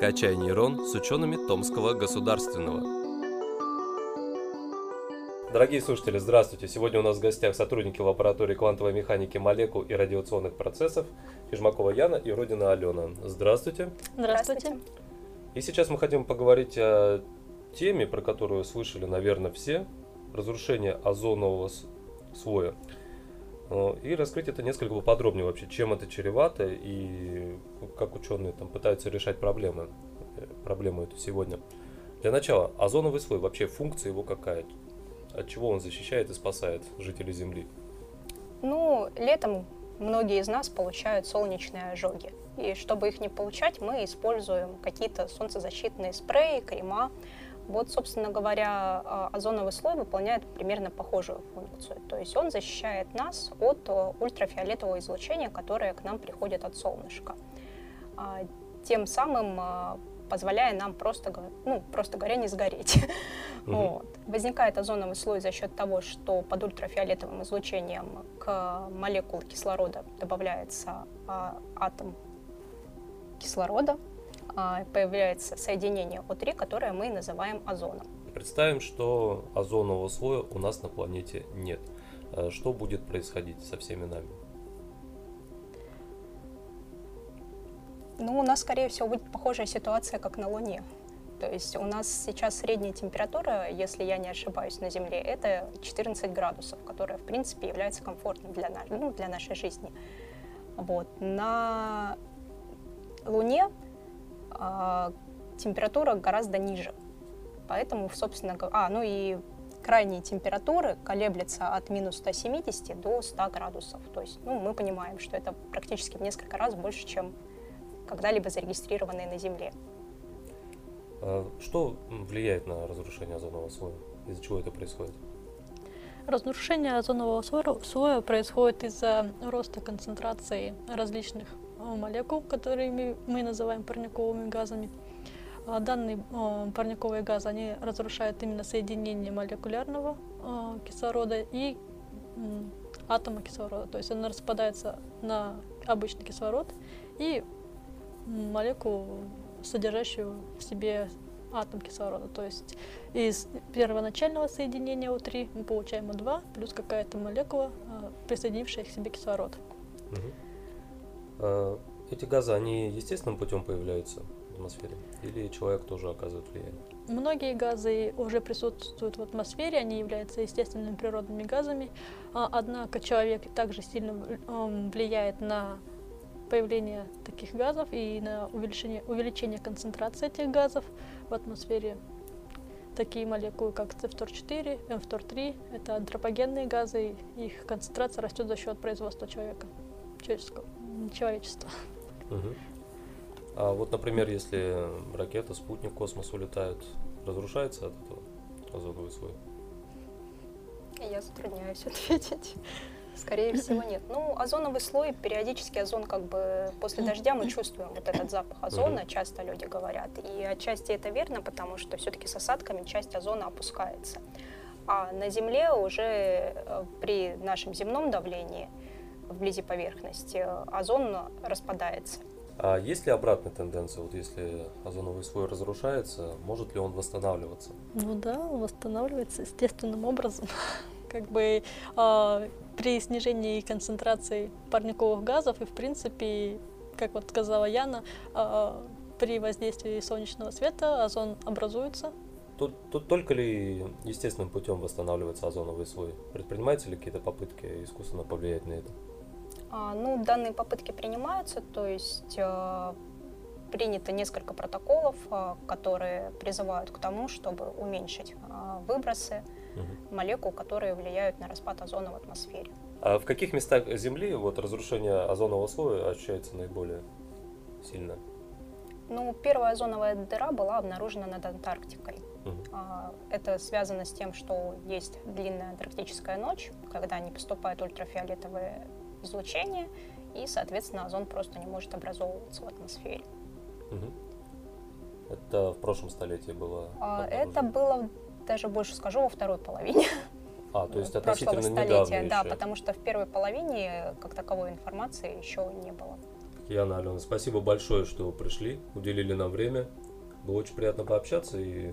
«Качай нейрон» с учеными Томского государственного. Дорогие слушатели, здравствуйте! Сегодня у нас в гостях сотрудники лаборатории квантовой механики молекул и радиационных процессов Чижмакова Яна и Родина Алена. Здравствуйте! Здравствуйте! И сейчас мы хотим поговорить о теме, про которую слышали, наверное, все, разрушение озонового слоя. Э, и раскрыть это несколько поподробнее вообще, чем это чревато и как ученые там пытаются решать проблемы, э, проблему эту сегодня. Для начала, озоновый слой, вообще функция его какая? От чего он защищает и спасает жителей Земли? Ну, летом многие из нас получают солнечные ожоги. И чтобы их не получать, мы используем какие-то солнцезащитные спреи, крема. Вот, собственно говоря, а, озоновый слой выполняет примерно похожую функцию. То есть он защищает нас от э, ультрафиолетового излучения, которое к нам приходит от солнышка. А, тем самым а, позволяя нам просто, ну, просто говоря, не сгореть. Угу. Вот. Возникает озоновый слой за счет того, что под ультрафиолетовым излучением к молекуле кислорода добавляется а, атом кислорода, появляется соединение О3, которое мы называем озоном. Представим, что озонового слоя у нас на планете нет. Э, что будет происходить со всеми нами? Ну, у нас, скорее всего, будет похожая ситуация, как на Луне. То есть у нас сейчас средняя температура, если я не ошибаюсь, на Земле, это 14 градусов, которая, в принципе, является комфортной для, ну, для нашей жизни. Вот. На Луне а, температура гораздо ниже. Поэтому, собственно, а, ну и крайние температуры колеблются от минус 170 до 100 градусов. То есть ну, мы понимаем, что это практически в несколько раз больше, чем когда-либо зарегистрированные на Земле. А что влияет на разрушение озонового слоя? Из-за чего это происходит? Разрушение озонового слоя происходит из-за роста концентрации различных молекул, которые мы называем парниковыми газами. А данные парниковые газы они разрушают именно соединение молекулярного кислорода и атома кислорода. То есть он распадается на обычный кислород и молекулу, содержащую в себе атом кислорода. То есть из первоначального соединения О3 мы получаем О2 плюс какая-то молекула, присоединившая к себе кислород. Угу. А, эти газы, они естественным путем появляются в атмосфере? Или человек тоже оказывает влияние? Многие газы уже присутствуют в атмосфере, они являются естественными природными газами, а, однако человек также сильно влияет на появление таких газов и на увеличение, увеличение концентрации этих газов в атмосфере. Такие молекулы, как C4, M4, это антропогенные газы, их концентрация растет за счет производства человека, человеческого человечества. Угу. А вот, например, если ракета, спутник, космос улетают, разрушается от этого озоновый слой? Я затрудняюсь ответить. Скорее всего, нет. Ну, озоновый слой, периодически озон как бы после дождя мы чувствуем вот этот запах озона, часто люди говорят. И отчасти это верно, потому что все-таки с осадками часть озона опускается. А на Земле уже э, при нашем земном давлении вблизи поверхности, озон распадается. А есть ли обратная тенденция? Вот если озоновый слой разрушается, может ли он восстанавливаться? Ну да, он восстанавливается естественным образом. Как бы э, при снижении концентрации парниковых газов и, в принципе, как вот сказала Яна, э, при воздействии солнечного света озон образуется. Тут, тут только ли естественным путем восстанавливается озоновый слой? Предпринимаются ли какие-то попытки искусственно повлиять на это? А, ну, данные попытки принимаются, то есть э, принято несколько протоколов, э, которые призывают к тому, чтобы уменьшить э, выбросы угу. молекул, которые влияют на распад озона в атмосфере. А в каких местах Земли вот разрушение озонового слоя ощущается наиболее сильно? Ну, первая озоновая дыра была обнаружена над Антарктикой. Угу. Это связано с тем, что есть длинная антарктическая ночь, когда не поступают ультрафиолетовые излучение, и, соответственно, озон просто не может образовываться в атмосфере. Угу. Это в прошлом столетии было? А, это было, даже больше скажу, во второй половине. А, то есть относительно столетия, да, потому что в первой половине как таковой информации еще не было. Яна, Алена, спасибо большое, что пришли, уделили нам время. Было очень приятно пообщаться и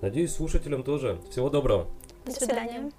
надеюсь, слушателям тоже. Всего доброго. До свидания.